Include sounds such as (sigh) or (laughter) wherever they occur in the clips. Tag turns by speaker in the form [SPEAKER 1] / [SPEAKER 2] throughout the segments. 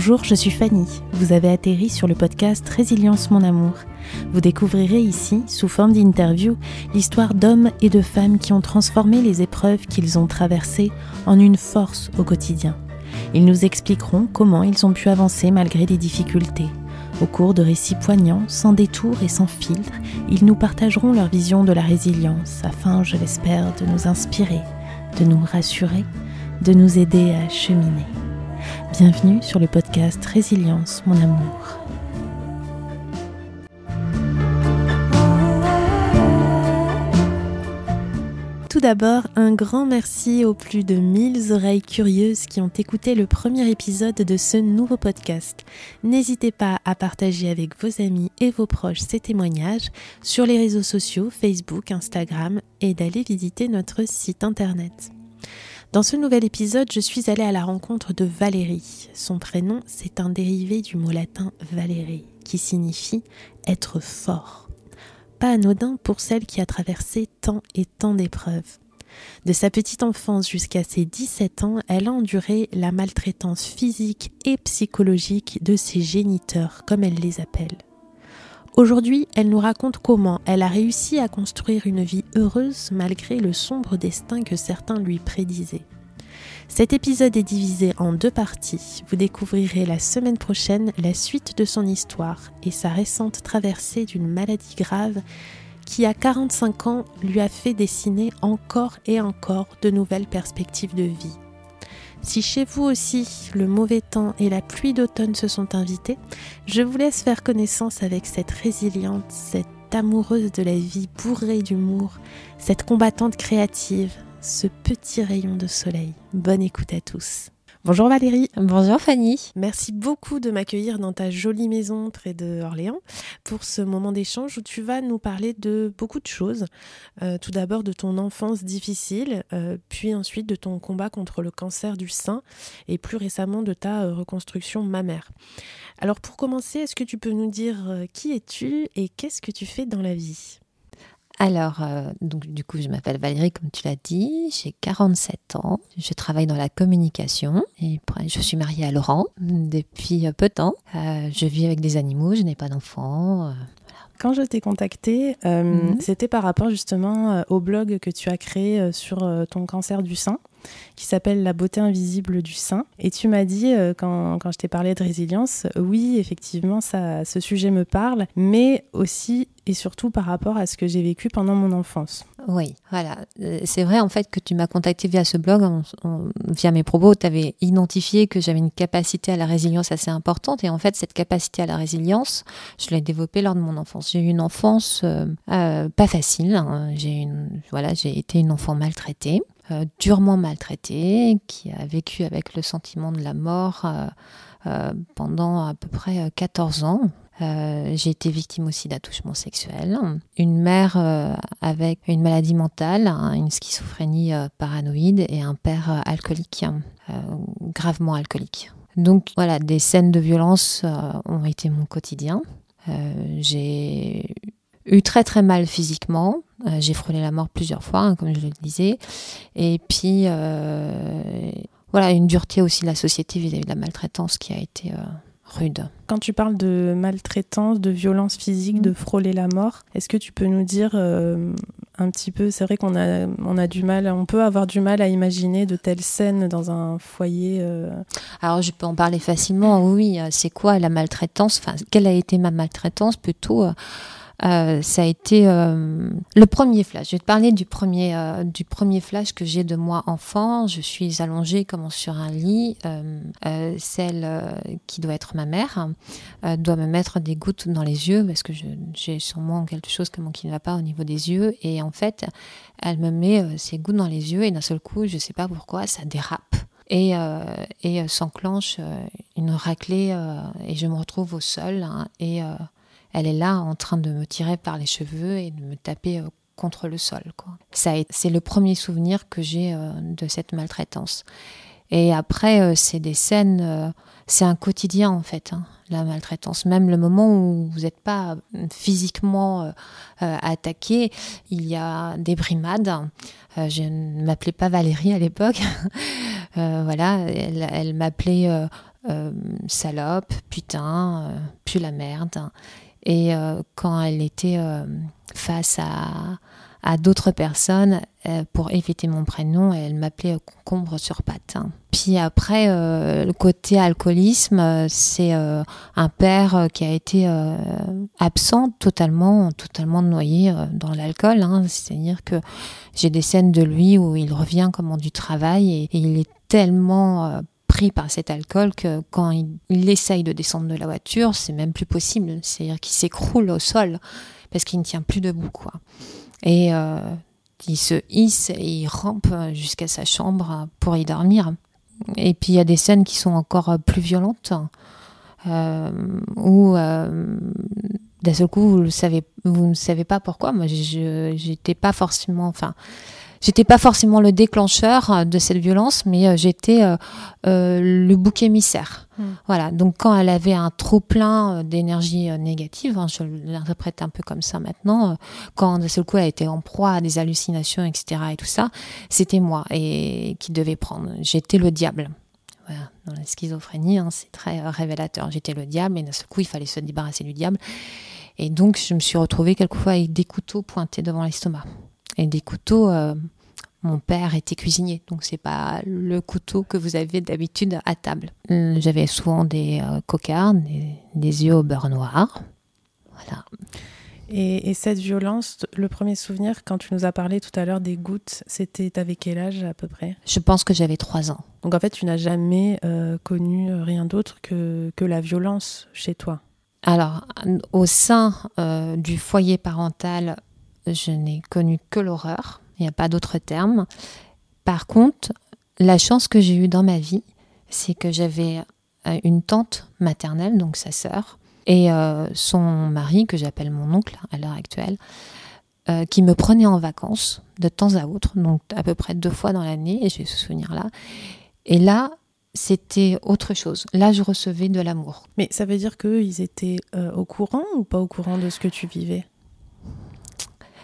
[SPEAKER 1] Bonjour, je suis Fanny. Vous avez atterri sur le podcast Résilience mon amour. Vous découvrirez ici, sous forme d'interview, l'histoire d'hommes et de femmes qui ont transformé les épreuves qu'ils ont traversées en une force au quotidien. Ils nous expliqueront comment ils ont pu avancer malgré les difficultés. Au cours de récits poignants, sans détour et sans filtre, ils nous partageront leur vision de la résilience afin, je l'espère, de nous inspirer, de nous rassurer, de nous aider à cheminer. Bienvenue sur le podcast Résilience, mon amour. Tout d'abord, un grand merci aux plus de 1000 oreilles curieuses qui ont écouté le premier épisode de ce nouveau podcast. N'hésitez pas à partager avec vos amis et vos proches ces témoignages sur les réseaux sociaux, Facebook, Instagram et d'aller visiter notre site internet. Dans ce nouvel épisode, je suis allée à la rencontre de Valérie. Son prénom, c'est un dérivé du mot latin Valérie, qui signifie être fort. Pas anodin pour celle qui a traversé tant et tant d'épreuves. De sa petite enfance jusqu'à ses 17 ans, elle a enduré la maltraitance physique et psychologique de ses géniteurs, comme elle les appelle. Aujourd'hui, elle nous raconte comment elle a réussi à construire une vie heureuse malgré le sombre destin que certains lui prédisaient. Cet épisode est divisé en deux parties. Vous découvrirez la semaine prochaine la suite de son histoire et sa récente traversée d'une maladie grave qui, à 45 ans, lui a fait dessiner encore et encore de nouvelles perspectives de vie. Si chez vous aussi le mauvais temps et la pluie d'automne se sont invités, je vous laisse faire connaissance avec cette résiliente, cette amoureuse de la vie bourrée d'humour, cette combattante créative, ce petit rayon de soleil. Bonne écoute à tous. Bonjour Valérie.
[SPEAKER 2] Bonjour Fanny.
[SPEAKER 1] Merci beaucoup de m'accueillir dans ta jolie maison près de Orléans pour ce moment d'échange où tu vas nous parler de beaucoup de choses. Euh, tout d'abord de ton enfance difficile, euh, puis ensuite de ton combat contre le cancer du sein et plus récemment de ta euh, reconstruction mammaire. Alors pour commencer, est-ce que tu peux nous dire qui es-tu et qu'est-ce que tu fais dans la vie?
[SPEAKER 2] Alors, euh, donc, du coup, je m'appelle Valérie, comme tu l'as dit, j'ai 47 ans, je travaille dans la communication et je suis mariée à Laurent depuis euh, peu de temps. Euh, je vis avec des animaux, je n'ai pas d'enfants.
[SPEAKER 1] Quand je t'ai contacté, mhm. c'était par rapport justement au blog que tu as créé sur ton cancer du sein qui s'appelle La beauté invisible du sein. Et tu m'as dit, quand, quand, je t'ai parlé de résilience, oui, effectivement, ça, ce sujet me parle, mais aussi et surtout par rapport à ce que j'ai vécu pendant mon enfance.
[SPEAKER 2] Oui, voilà. Euh, c'est vrai en fait que tu m'as contacté via ce blog, via mes propos, tu avais identifié que j'avais une capacité à la résilience assez importante et en fait cette capacité à la résilience, je l'ai développée lors de mon enfance. J'ai eu une enfance euh, euh, pas facile, hein. j'ai voilà, j'ai été une enfant maltraitée. Durement maltraitée, qui a vécu avec le sentiment de la mort pendant à peu près 14 ans. Euh, j'ai été victime aussi d'attouchement sexuel. Une mère euh, avec une maladie mentale, hein, une schizophrénie euh, paranoïde et un père alcoolique, gravement alcoolique. Donc voilà, des scènes de violence ont été mon quotidien. j'ai eu très très mal physiquement. j'ai frôlé la mort plusieurs fois, hein, comme je le disais. Et puis voilà, une dureté aussi de la société vis à -vis de la maltraitance qui a été rude.
[SPEAKER 1] Quand tu parles de maltraitance, de violence physique, de mm. frôler la mort, est-ce que tu peux nous dire euh, un petit peu, c'est vrai qu'on a, on a du mal, on peut avoir du mal à imaginer de telles scènes dans un foyer. Euh.
[SPEAKER 2] Alors je peux en parler facilement, oui, c'est quoi la maltraitance? Enfin, quelle a été ma maltraitance? Plutôt euh, euh, ça a été euh, le premier flash. Je vais te parler du premier, euh, du premier flash que j'ai de moi enfant. Je suis allongée comme sur un lit. celle qui doit être ma mère doit me mettre des gouttes dans les yeux parce que j'ai sûrement quelque chose qui ne va pas au niveau des yeux. Et en fait, elle me met ces gouttes dans les yeux et d'un seul coup, je ne sais pas pourquoi, ça dérape et, et s'enclenche une raclée et je me retrouve au sol hein, et elle est là en train de me tirer par les cheveux et de me taper euh, contre le sol. C'est le premier souvenir que j'ai euh, de cette maltraitance. Et après, euh, c'est des scènes, c'est un quotidien en fait, hein, la maltraitance. Même le moment où vous n'êtes pas physiquement attaqué, il y a des brimades. je ne m'appelais pas Valérie à l'époque. (laughs) voilà, elle, m'appelait salope, putain, puis la merde. Et quand elle était face à, d'autres personnes euh, pour éviter mon prénom elle m'appelait concombre sur patte. Puis après, euh, le côté alcoolisme, c'est euh, un père qui a été absent totalement, totalement noyé dans l'alcool. Hein. C'est-à-dire que j'ai des scènes de lui où il revient comme du travail et, il est tellement par cet alcool que quand il, essaye de descendre de la voiture, c'est même plus possible. C'est-à-dire qu'il s'écroule au sol parce qu'il ne tient plus debout, quoi. Et euh, il se hisse et il rampe jusqu'à sa chambre pour y dormir. Et puis il y a des scènes qui sont encore plus violentes, euh, où euh, d'un seul coup vous, le savez, vous ne savez pas pourquoi. Moi, j'étais pas forcément, enfin, j'étais pas forcément le déclencheur euh, de cette violence, mais euh, j'étais euh, le bouc émissaire. Hmm. Voilà. Donc quand elle avait un trop plein d'énergie négative, hein, je l'interprète un peu comme ça maintenant, quand d'un seul coup elle était en proie à des hallucinations, etc. et tout ça, c'était moi et qui devait prendre. J'étais le diable. Voilà. Dans la schizophrénie, hein, c'est très révélateur. J'étais le diable et d'un seul coup il fallait se débarrasser du diable. Et donc je me suis retrouvée quelquefois avec des couteaux pointés devant l'estomac et des couteaux. Euh, mon père était cuisinier, donc c'est pas le couteau que vous avez d'habitude à table. Euh, j'avais souvent des euh, cocardes, des, yeux au beurre noir. Voilà.
[SPEAKER 1] Et, cette violence, le premier souvenir, quand tu nous as parlé tout à l'heure des gouttes, c'était avec quel âge à peu près?
[SPEAKER 2] Je pense que j'avais trois ans.
[SPEAKER 1] Donc en fait, tu n'as jamais connu rien d'autre que, que la violence chez toi?
[SPEAKER 2] Alors, au sein du foyer parental, je n'ai connu que l'horreur, il n'y a pas d'autre terme. Par contre, la chance que j'ai eue dans ma vie, c'est que j'avais euh, une tante maternelle, donc sa sœur, et euh, son mari, que j'appelle mon oncle à l'heure actuelle, euh, qui me prenait en vacances de temps à autre, donc à peu près deux fois dans l'année, et j'ai ce souvenir-là. Et là, c'était autre chose. Là, je recevais de l'amour.
[SPEAKER 1] Mais ça veut dire qu'ils étaient au courant ou pas au courant de ce que tu vivais?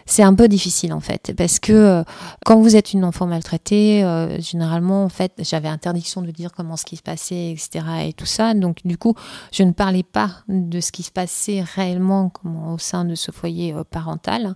[SPEAKER 2] C'est un peu difficile en fait parce que euh, quand vous êtes une enfant maltraitée, euh, généralement en fait j'avais interdiction de dire comment ce qui se passait, etc. et tout ça. Donc du coup, je ne parlais pas de ce qui se passait réellement au sein de ce foyer euh, parental,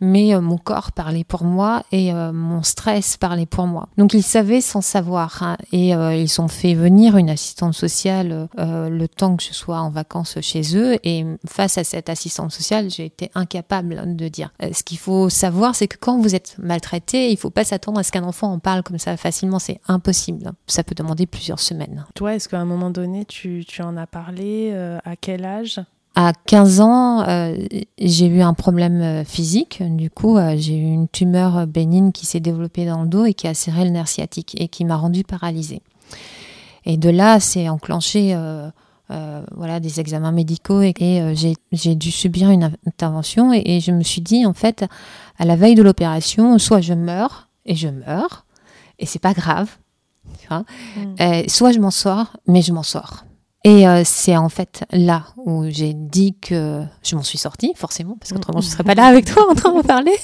[SPEAKER 2] mais mon corps parlait pour moi et mon stress parlait pour moi. Donc ils savaient sans savoir hein, et ils ont fait venir une assistante sociale le temps que je sois en vacances chez eux et face à cette assistante sociale, j'ai été incapable de dire ce qu'il faut savoir, c'est que quand vous êtes maltraité, il ne faut pas s'attendre à ce qu'un enfant en parle comme ça facilement. C'est impossible. Ça peut demander plusieurs semaines.
[SPEAKER 1] Toi, est-ce qu'à un moment donné, tu, en as parlé euh, À quel âge?
[SPEAKER 2] À 15 ans, euh, j'ai eu un problème euh, physique. Du coup, j'ai eu une tumeur bénigne qui s'est développée dans le dos et qui a serré le nerf sciatique et qui m'a rendue paralysée. Et de là, c'est enclenché euh, voilà, des examens médicaux et, euh, j'ai dû subir une intervention et, je me suis dit en fait à la veille de l'opération soit je meurs et je meurs et c'est pas grave mm. euh, soit je m'en sors mais je m'en sors et euh, c'est en fait là où j'ai dit que je m'en suis sortie, forcément, parce qu'autrement je ne serais pas là avec toi en train de parler.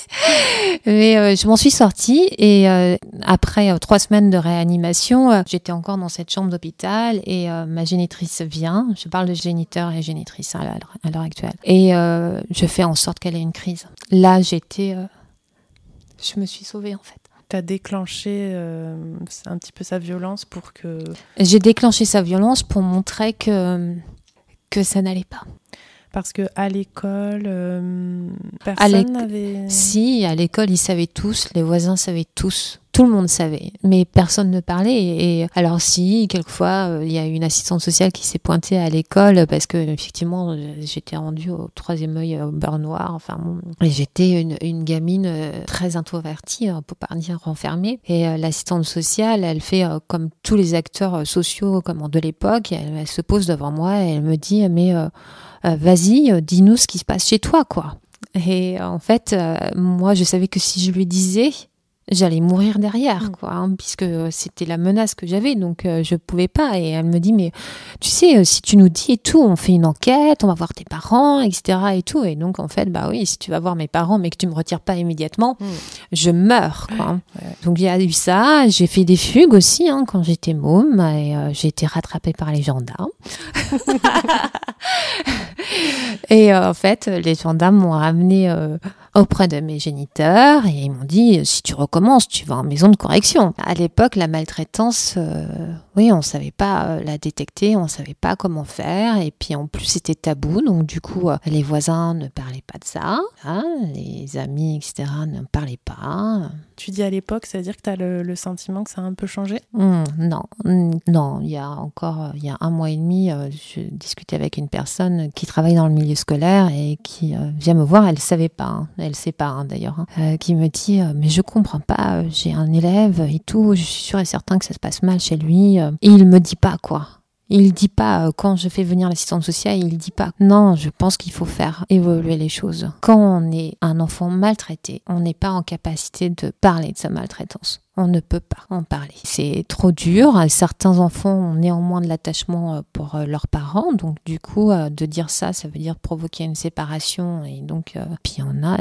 [SPEAKER 2] Mais euh, je m'en suis sortie et euh, après trois semaines de réanimation, j'étais encore dans cette chambre d'hôpital et ma génitrice vient. Je parle de géniteur et génitrice hein, à l'heure actuelle. Et je fais en sorte qu'elle ait une crise. Là, j'étais... je me suis sauvée en fait
[SPEAKER 1] tu déclenché euh, un petit peu sa violence pour que...
[SPEAKER 2] J'ai déclenché sa violence pour montrer que, que ça n'allait pas.
[SPEAKER 1] Parce que à l'école, euh, personne n'avait...
[SPEAKER 2] Si, à l'école, ils savaient tous, les voisins savaient tous tout le monde savait, mais personne ne parlait. Et alors si, quelquefois, euh, il y a une assistante sociale qui s'est pointée à l'école parce que effectivement, j'étais rendue au troisième œil au beurre noir. Enfin, j'étais une, gamine euh, très introvertie, hein, pour pas dire renfermée. Et euh, l'assistante sociale, elle fait comme tous les acteurs sociaux, comme de l'époque. Elle, se pose devant moi et elle me dit, mais vas-y, dis-nous ce qui se passe chez toi, quoi. Et en fait, moi, je savais que si je lui disais, j'allais mourir derrière,
[SPEAKER 1] Mm.
[SPEAKER 2] quoi, hein, puisque c'était la menace que j'avais, donc euh, je pouvais pas. Et elle me dit, mais tu sais, euh, si tu nous dis et tout, on fait une enquête, on va voir tes parents, etc. et tout. Et donc, en fait, bah oui, si tu vas voir mes parents, mais que tu me retires pas immédiatement,
[SPEAKER 1] Mm.
[SPEAKER 2] je meurs, quoi. hein.
[SPEAKER 1] Ouais.
[SPEAKER 2] Donc, il y a eu ça. J'ai fait des fugues aussi, hein, quand j'étais môme, et euh, j'ai été rattrapée par les gendarmes. (laughs) et euh, en fait, les gendarmes m'ont ramené euh, auprès de mes géniteurs et ils m'ont dit si tu recommences, tu vas en maison de correction. À l'époque, la maltraitance, euh, oui, on savait pas euh, la détecter, on savait pas comment faire et puis en plus c'était tabou, donc du coup euh, les voisins ne parlaient pas de ça, hein, les amis, etc. ne parlaient pas.
[SPEAKER 1] Tu dis à l'époque, ça veut dire que tu as le, le sentiment que ça a un peu changé?
[SPEAKER 2] Hum, non, hum, non, il y a encore, euh, il y a un mois et demi, euh, je discutais avec une personne qui travaille dans le milieu scolaire et qui euh, vient me voir, elle savait pas, hein, elle pas hein, d'ailleurs, hein, euh, qui me dit, euh, mais je comprends pas, euh, j'ai un élève et tout, je suis sûre et certain que ça se passe mal chez lui, et il me dit pas quoi. Il dit pas quand je fais venir l'assistante sociale, il dit pas. Non, je pense qu'il faut faire évoluer les choses. Quand on est un enfant maltraité, on n'est pas en capacité de parler de sa maltraitance. On ne peut pas en parler. C'est trop dur. Certains enfants ont néanmoins de l'attachement euh, pour euh, leurs parents, donc du coup, euh, de dire ça, ça veut dire provoquer une séparation. Et donc, puis il y en a,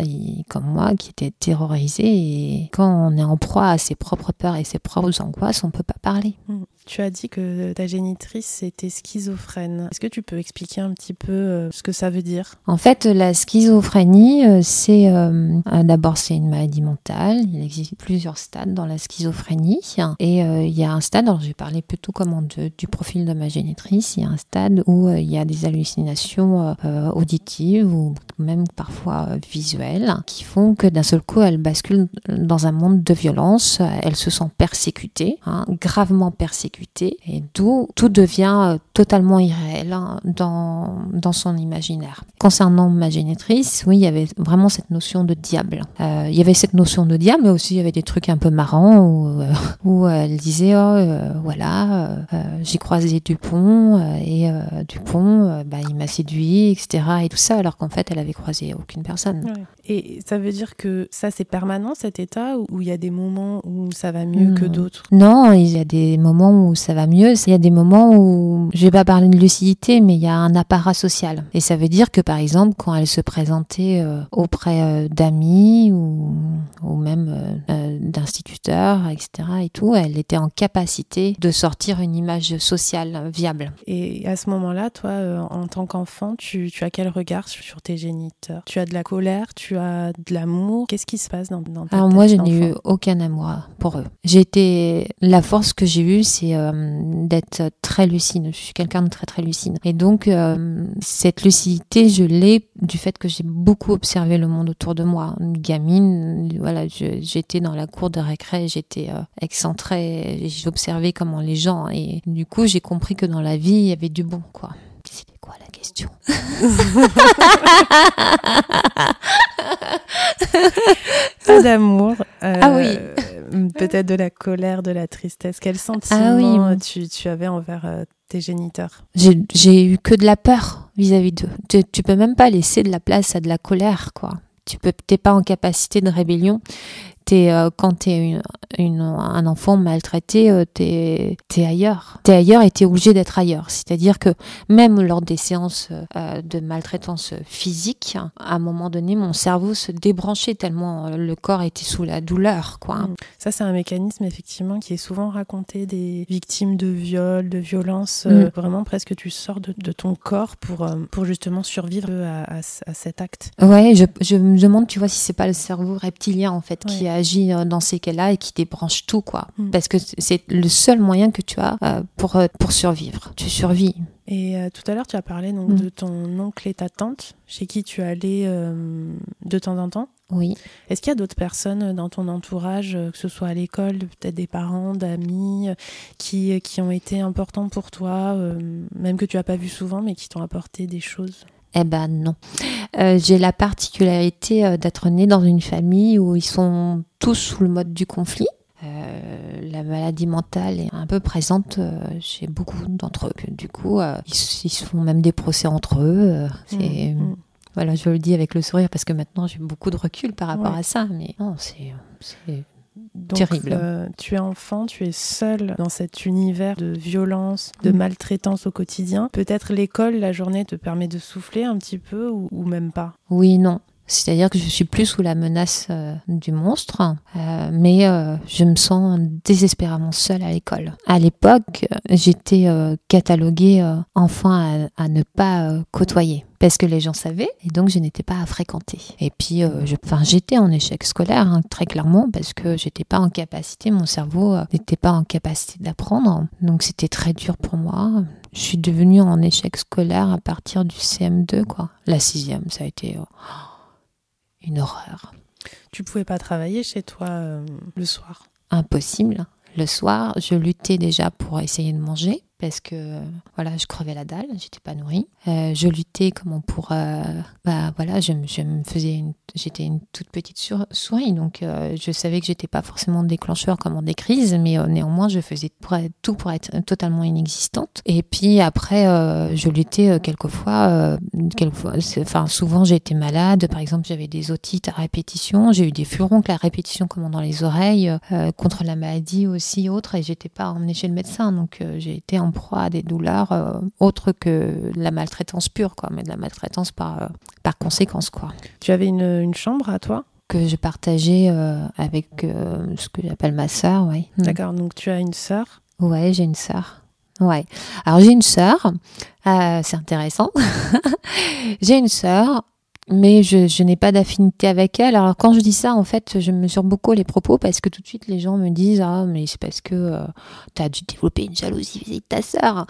[SPEAKER 2] comme moi, qui étaient terrorisés. Et quand on est en proie à ses propres peurs et ses propres angoisses, on peut pas parler.
[SPEAKER 1] Mm. Tu as dit que ta génitrice était schizophrène. Est-ce que tu peux expliquer un petit peu euh, ce que ça veut dire?
[SPEAKER 2] En fait, la schizophrénie, euh, c'est euh, d'abord c'est une maladie mentale. Il existe plusieurs stades dans la schizophrénie, et il y a un stade. Alors, j'ai parlé plutôt comment du profil de ma génitrice. Il y a un stade où il y a des hallucinations auditives ou même parfois visuelles qui font que d'un seul coup, elle bascule dans un monde de violence. Elle se sent persécutée, hein, gravement persécutée, et d'où tout devient euh, totalement irréel hein, dans, dans son imaginaire. Concernant ma génitrice, oui, il y avait vraiment cette notion de diable. Euh, il y avait cette notion de diable, mais aussi il y avait des trucs un peu marrants où, euh, où elle disait, oh, euh, voilà, j'ai croisé Dupont, et Dupont, bah, il m'a séduit, etc. Et tout ça, alors qu'en fait, elle avait croisé aucune personne.
[SPEAKER 1] Et ça veut dire que ça c'est permanent cet état ou il y a des moments où ça va mieux que
[SPEAKER 2] Hmm.
[SPEAKER 1] d'autres?
[SPEAKER 2] Non, il y a des moments où ça va mieux. Il y a des moments où, je vais pas parler de lucidité, mais il y a un apparat social. Et ça veut dire que, par exemple, quand elle se présentait euh, auprès euh, d'amis ou, ou même euh, d'instituteurs, etc. et tout, elle était en capacité de sortir une image sociale viable.
[SPEAKER 1] Et à ce moment-là, toi, en tant qu'enfant, tu, tu as quel regard sur, tes géniteurs? Tu as de la colère? Tu as de l'amour? Qu'est-ce qui se passe dans, dans ta
[SPEAKER 2] Alors
[SPEAKER 1] tête
[SPEAKER 2] moi, je n'ai eu aucun amour pour eux. J'ai été la force que j'ai eue, c'est euh, d'être très lucide. Je suis quelqu'un de très très lucide. Et donc euh, cette lucidité, je l'ai du fait que j'ai beaucoup observé le monde autour de moi. Une gamine, voilà, j'étais dans la cour de récré, j'étais euh, excentrée, j'observais comment les gens. Et du coup, j'ai compris que dans la vie, il y avait du bon, quoi. C'était quoi la question? (laughs) (laughs)
[SPEAKER 1] Pas d'amour. euh,
[SPEAKER 2] Ah oui. (laughs)
[SPEAKER 1] Peut-être de la colère, de la tristesse. Quel sentiment
[SPEAKER 2] Ah oui.
[SPEAKER 1] tu, tu avais envers euh, tes géniteurs?
[SPEAKER 2] J'ai j'ai eu que de la peur vis-à-vis d'eux. Tu, tu peux même pas laisser de la place à de la colère, quoi. Tu peux, t'es pas en capacité de rébellion. T'es, euh, quand t'es une, une, un enfant maltraité, euh, t'es, t'es ailleurs. T'es ailleurs et t'es obligé d'être ailleurs. C'est-à-dire que même lors des séances euh, de maltraitance physique, à un moment donné, mon cerveau se débranchait tellement euh, le corps était sous la douleur, quoi.
[SPEAKER 1] Mm. Ça, c'est un mécanisme effectivement qui est souvent raconté des victimes de viol, de violence. euh,
[SPEAKER 2] Mm.
[SPEAKER 1] vraiment, presque, tu sors de, de ton corps pour, pour justement survivre à, à- à cet acte.
[SPEAKER 2] Ouais, je, je me demande, tu vois, si c'est pas le cerveau reptilien en fait qui
[SPEAKER 1] Ouais.
[SPEAKER 2] Euh, dans ces cas-là et qui débranche tout, quoi.
[SPEAKER 1] Mm.
[SPEAKER 2] Parce que c'est le seul moyen que tu as euh, pour euh, pour survivre. Tu survis.
[SPEAKER 1] Et euh, tout à l'heure, tu as parlé donc,
[SPEAKER 2] Mm.
[SPEAKER 1] de ton oncle et ta tante, chez qui tu allais euh, de temps en temps.
[SPEAKER 2] Oui.
[SPEAKER 1] Est-ce qu'il y a d'autres personnes dans ton entourage, que ce soit à l'école, peut-être des parents, d'amis, qui, qui ont été importants pour toi, euh, même que tu n'as pas vu souvent, mais qui t'ont apporté des choses?
[SPEAKER 2] Eh ben non. Euh, J'ai la particularité euh, d'être née dans une famille où ils sont tous sous le mode du conflit. Euh, la maladie mentale est un peu présente chez beaucoup d'entre eux. Du coup, euh, ils, se font même des procès entre eux. euh, c'est
[SPEAKER 1] Mm, mm.
[SPEAKER 2] Voilà, je le dis avec le sourire parce que maintenant j'ai beaucoup de recul par rapport
[SPEAKER 1] Ouais.
[SPEAKER 2] à ça. Mais non, c'est. C'est- terrible.
[SPEAKER 1] Euh, tu es enfant, tu es seule dans cet univers de violence, de
[SPEAKER 2] Mm.
[SPEAKER 1] maltraitance au quotidien. Peut-être l'école, la journée te permet de souffler un petit peu ou, ou même pas?
[SPEAKER 2] Oui, non. C'est-à-dire que je suis plus sous la menace euh, du monstre, euh, mais euh, je me sens désespérément seule à l'école. À l'époque, j'étais cataloguée enfant à, ne pas côtoyer parce que les gens savaient et donc je n'étais pas à fréquenter. Et puis, enfin, j'étais en échec scolaire hein, très clairement parce que j'étais pas en capacité, mon cerveau n'était pas en capacité d'apprendre, donc c'était très dur pour moi. Je suis devenue en échec scolaire à partir du CM2, quoi. La sixième, ça a été euh, une horreur.
[SPEAKER 1] Tu pouvais pas travailler chez toi euh, le soir?
[SPEAKER 2] Impossible. Le soir, je luttais déjà pour essayer de manger parce que voilà, je crevais la dalle, j'étais pas nourrie. Euh, je luttais comment pour euh, bah voilà, je, je me faisais une j'étais une toute petite souris donc euh, je savais que j'étais pas forcément déclencheur comme en des crises mais euh, néanmoins je faisais tout pour être totalement inexistante. Et puis après euh, je luttais euh, quelquefois quelquefois enfin souvent été malade, par exemple, j'avais des otites à répétition, j'ai eu des furoncles à répétition comme dans les oreilles contre la maladie aussi autre et j'étais pas emmenée chez le médecin donc j'ai été en proie à des douleurs euh, autres que la maltraitance pure quoi mais de la maltraitance par euh, par conséquence quoi
[SPEAKER 1] Tu avais une, une chambre à toi?
[SPEAKER 2] Que je partageais euh, avec ce que j'appelle ma sœur Mm.
[SPEAKER 1] D'accord, donc tu as une sœur?
[SPEAKER 2] Ouais, j'ai une sœur. Ouais. Alors j'ai une sœur. c'est intéressant. (laughs) j'ai une sœur, mais je, n'ai pas d'affinité avec elle. Alors quand je dis ça, en fait, je mesure beaucoup les propos parce que tout de suite les gens me disent ah mais c'est parce que tu as dû développer une jalousie vis-à-vis de ta sœur.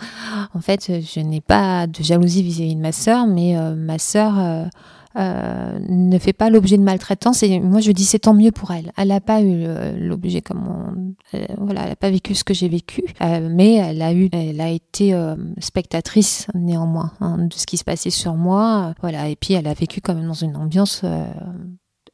[SPEAKER 2] En fait, je n'ai pas de jalousie vis-à-vis de ma sœur, mais euh, ma sœur euh, ne fait pas l'objet de maltraitance et moi je dis c'est tant mieux pour elle. Elle n'a pas eu euh, l'objet comme on, euh, voilà, elle n'a pas vécu ce que j'ai vécu, mais elle a eu, elle a été spectatrice néanmoins hein, de ce qui se passait sur moi, voilà, et puis elle a vécu quand même dans une ambiance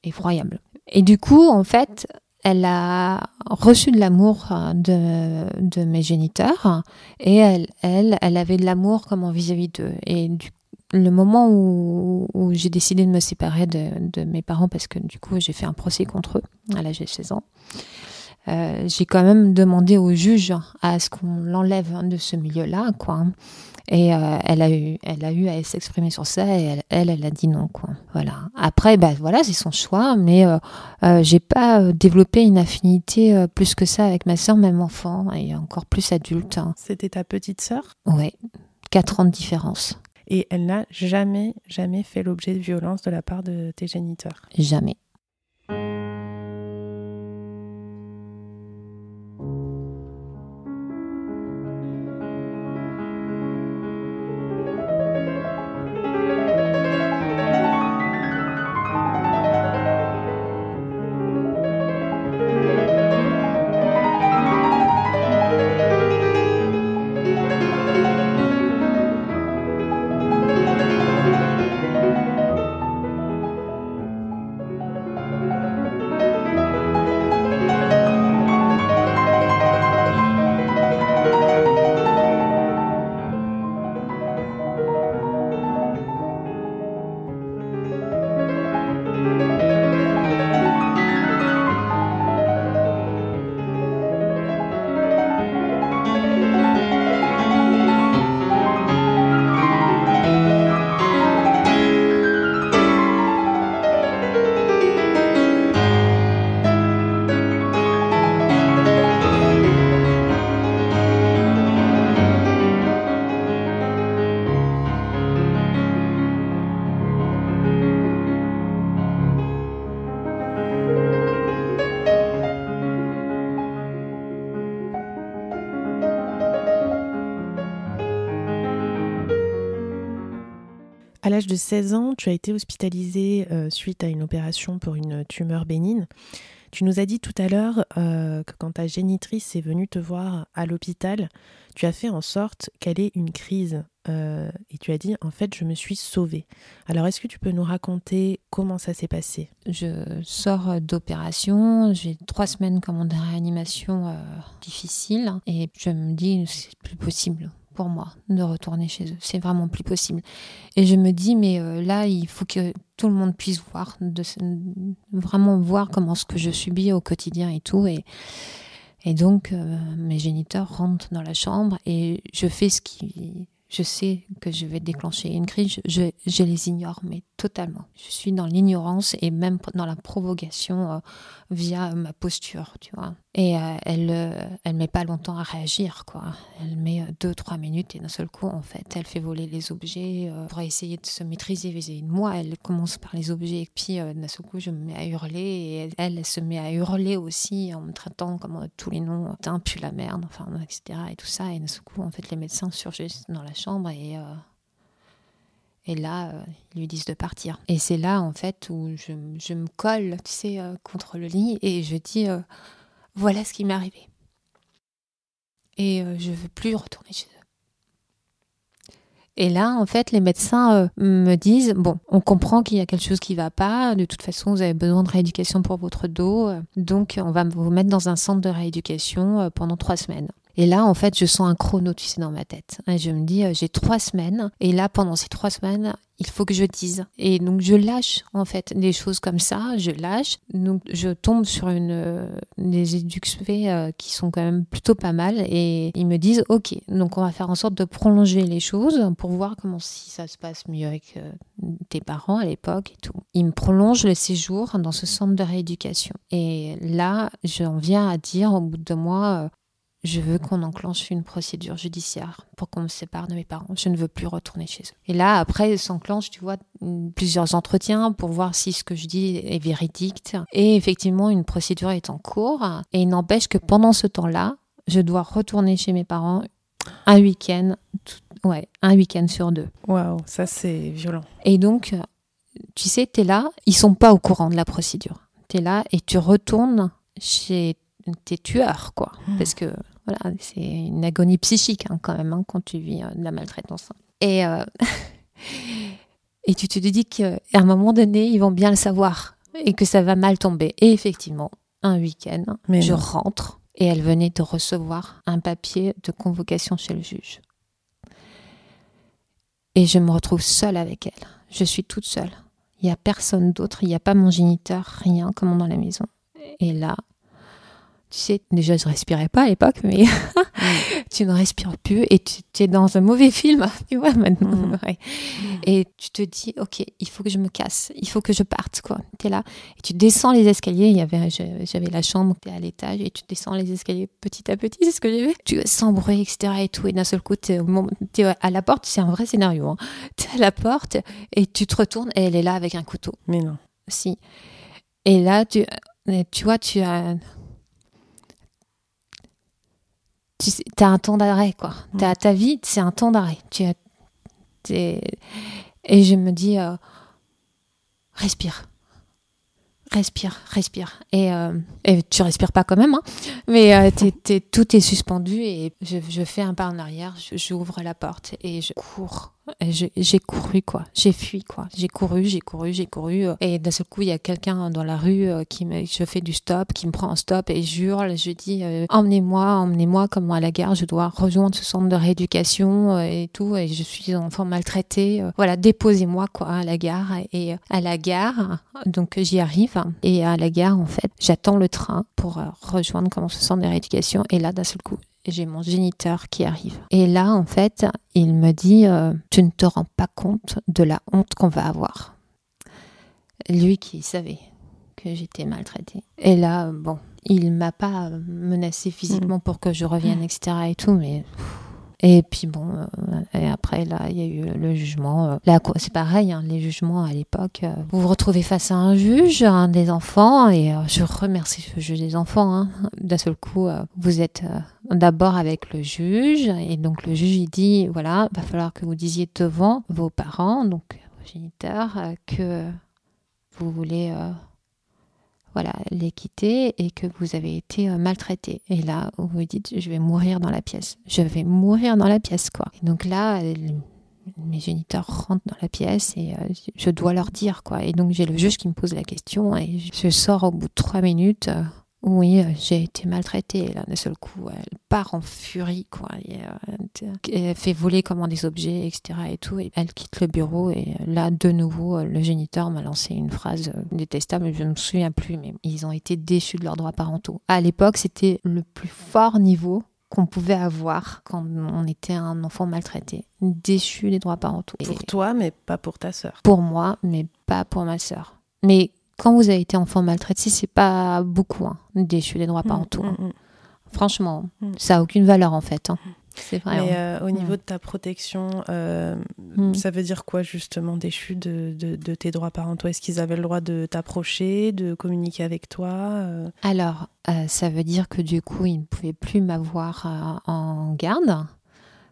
[SPEAKER 2] effroyable. Et du coup, en fait, elle a reçu de l'amour euh, de, mes géniteurs et elle, elle, elle avait de l'amour comme vis-à-vis d'eux. Et du le moment où, où j'ai décidé de me séparer de, de, mes parents, parce que du coup j'ai fait un procès contre eux à l'âge de 16 ans, euh, j'ai quand même demandé au juge à ce qu'on l'enlève de ce milieu-là, quoi. Et euh, elle a eu, elle a eu à s'exprimer sur ça et elle, elle, elle, a dit non, quoi. Voilà. Après, bah voilà, c'est son choix, mais euh, euh, j'ai pas développé une affinité plus que ça avec ma sœur, même enfant et encore plus adulte. Hein.
[SPEAKER 1] C'était ta petite sœur?
[SPEAKER 2] Ouais, quatre ans de différence.
[SPEAKER 1] Et elle n'a jamais, jamais fait l'objet de violence de la part de tes géniteurs
[SPEAKER 2] Jamais.
[SPEAKER 1] De 16 ans, tu as été hospitalisée euh, suite à une opération pour une tumeur bénigne. Tu nous as dit tout à l'heure euh, que quand ta génitrice est venue te voir à l'hôpital, tu as fait en sorte qu'elle ait une crise. Euh, et tu as dit, en fait, je me suis sauvée. Alors, est-ce que tu peux nous raconter comment ça s'est passé?
[SPEAKER 2] Je sors d'opération, j'ai trois semaines comme de réanimation difficile et je me dis, c'est plus possible pour moi de retourner chez eux. C'est vraiment plus possible. Et je me dis, mais euh, là, il faut que tout le monde puisse voir, de, vraiment voir comment ce que je subis au quotidien et tout. Et, donc, euh, mes géniteurs rentrent dans la chambre et je fais ce qui je sais que je vais déclencher une crise, je, je, les ignore, mais totalement. Je suis dans l'ignorance et même dans la provocation euh, via ma posture, tu vois. Et euh, elle, euh, elle met pas longtemps à réagir, quoi. Elle met deux, trois minutes et d'un seul coup, en fait, elle fait voler les objets pour essayer de se maîtriser vis-à-vis de moi. Elle commence par les objets et puis d'un seul coup, je me mets à hurler et elle, se met à hurler aussi en me traitant comme tous les noms, un puis la merde, enfin, etc. et tout ça. Et d'un seul coup, en fait, les médecins surgissent dans la chambre et et là, euh, ils lui disent de partir. Et c'est là, en fait, où je, je me colle, tu sais, euh, contre le lit et je dis euh, voilà ce qui m'est arrivé. Et je ne veux plus retourner chez eux. Et là, en fait, les médecins me disent bon, on comprend qu'il y a quelque chose qui ne va pas. De toute façon, vous avez besoin de rééducation pour votre dos. Donc, on va vous mettre dans un centre de rééducation pendant trois semaines. Et là, en fait, je sens un chrono, tu sais, dans ma tête. Je me dis, euh, j'ai trois semaines. Et là, pendant ces trois semaines, il faut que je dise. Et donc, je lâche, en fait, des choses comme ça. Je lâche. Donc, je tombe sur une, euh, des éduxés euh, qui sont quand même plutôt pas mal. Et ils me disent, OK, donc on va faire en sorte de prolonger les choses pour voir comment si ça se passe mieux avec tes parents à l'époque et tout. Ils me prolongent le séjour dans ce centre de rééducation. Et là, j'en viens à dire au bout de mois, je veux qu'on enclenche une procédure judiciaire pour qu'on me sépare de mes parents. Je ne veux plus retourner chez eux. Et là, après, s'enclenche, tu vois, plusieurs entretiens pour voir si ce que je dis est véridique. Et effectivement, une procédure est en cours. Et il n'empêche que pendant ce temps-là, je dois retourner chez mes parents un week-end, ouais, un week-end sur deux.
[SPEAKER 1] Waouh, ça c'est violent.
[SPEAKER 2] Et donc, tu sais, tu es là, ils sont pas au courant de la procédure. Tu es là et tu retournes chez tes tueurs, quoi. Hmm. Parce que voilà, c'est une agonie psychique hein, quand même hein, quand tu vis euh, de la maltraitance. Et, euh, (laughs) et tu te dis qu'à un moment donné, ils vont bien le savoir et que ça va mal tomber. Et effectivement, un week-end, je rentre et elle venait de recevoir un papier de convocation chez le juge. Et je me retrouve seule avec elle. Je suis toute seule. Il n'y a personne d'autre, il n'y a pas mon géniteur, rien comme dans la maison. Et là, tu sais, déjà je respirais pas à l'époque, mais (laughs) mm. tu ne respires plus et tu, es dans un mauvais film, (laughs) tu vois maintenant. Mm. Et tu te dis, ok, il faut que je me casse, il faut que je parte, quoi. Tu es là et tu descends les escaliers. Il y avait, j'avais la chambre, tu es à l'étage et tu descends les escaliers petit à petit, (laughs) c'est ce que j'ai vu. Tu sans bruit, etc. et tout. Et d'un seul coup, tu es, à la porte, c'est un vrai scénario. Hein. Tu es à la porte et tu te retournes et elle est là avec un couteau.
[SPEAKER 1] Mais non.
[SPEAKER 2] Si. Et là, tu, tu vois, tu as tu as un temps d'arrêt, quoi. Mm. As, ta vie, c'est un temps d'arrêt. Tu as, et je me dis, euh, respire. Respire, respire. Et, euh, et, tu respires pas quand même, hein. mais euh, tout est suspendu et je, je, fais un pas en arrière, j'ouvre la porte et je cours j'ai couru quoi, j'ai fui quoi, j'ai couru, j'ai couru, j'ai couru euh, et d'un seul coup il y a quelqu'un dans la rue euh, qui me, je fais du stop, qui me prend en stop et jure, je dis euh, emmenez-moi, emmenez-moi comme à la gare, je dois rejoindre ce centre de rééducation et tout et je suis un enfant maltraité, voilà déposez-moi quoi à la gare. Et à la gare donc j'y arrive et à la gare en fait j'attends le train pour rejoindre comment ce centre de rééducation. Et là d'un seul coup j'ai mon géniteur qui arrive. Et là, en fait, il me dit euh, Tu ne te rends pas compte de la honte qu'on va avoir. Lui qui savait que j'étais maltraitée. Et là, bon, il m'a pas menacé physiquement mm. pour que je revienne, etc. et tout, mais. Et puis bon, euh, après là, il y a eu le jugement. Euh, là, c'est pareil, hein, les jugements à l'époque. Euh, vous vous retrouvez face à un juge, un des enfants, et je remercie ce juge des enfants. Hein. D'un seul coup, vous êtes d'abord avec le juge, et donc le juge il dit voilà, va falloir que vous disiez devant vos parents, donc vos géniteurs, que vous voulez voilà, les quitter et que vous avez été euh, maltraité. Et là, vous vous dites, je vais mourir dans la pièce. Je vais mourir dans la pièce, quoi. Et donc là, mes géniteurs rentrent dans la pièce et euh, je dois leur dire, quoi. Et donc j'ai le juge qui me pose la question et je sors au bout de trois minutes. Euh, Oui, euh, j'ai été maltraitée. Là, d'un seul coup, elle part en furie, quoi. Et, euh, elle fait voler comment des objets, etc. Et tout. Et elle quitte le bureau. Et là, de nouveau, le géniteur m'a lancé une phrase détestable. Je ne me souviens plus, mais ils ont été déchus de leurs droits parentaux. À l'époque, c'était le plus fort niveau qu'on pouvait avoir quand on était un enfant maltraité, déchu des droits parentaux.
[SPEAKER 1] Pour toi, mais pas pour ta sœur.
[SPEAKER 2] Pour moi, mais pas pour ma sœur. Mais quand vous avez été enfant maltraité, c'est pas beaucoup, hein, déchu des droits mmh, parentaux. Hein. Mmh. Franchement, ça a aucune valeur en fait. Hein.
[SPEAKER 1] C'est vrai. Mais euh, au niveau de ta protection, euh, ça veut dire quoi justement déchu de, de, tes droits parentaux? Est-ce qu'ils avaient le droit de t'approcher, de communiquer avec toi euh?
[SPEAKER 2] Alors, ça veut dire que du coup, ils ne pouvaient plus m'avoir en garde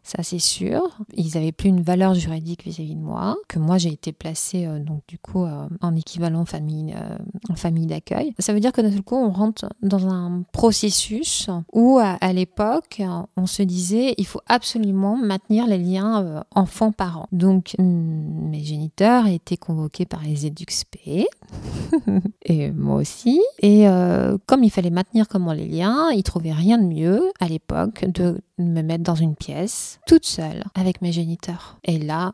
[SPEAKER 2] ça c'est sûr. Ils n'avaient plus une valeur juridique vis-à-vis de moi, que moi j'ai été placée euh, donc du coup euh, en équivalent famille, euh, en famille d'accueil. Ça veut dire que d'un seul coup on rentre dans un processus où à, l'époque on se disait il faut absolument maintenir les liens enfants-parents. Donc mes géniteurs étaient convoqués par les EduxP (laughs) et moi aussi. Et comme il fallait maintenir comment les liens, ils trouvaient rien de mieux à l'époque de me mettre dans une pièce toute seule avec mes géniteurs. Et là,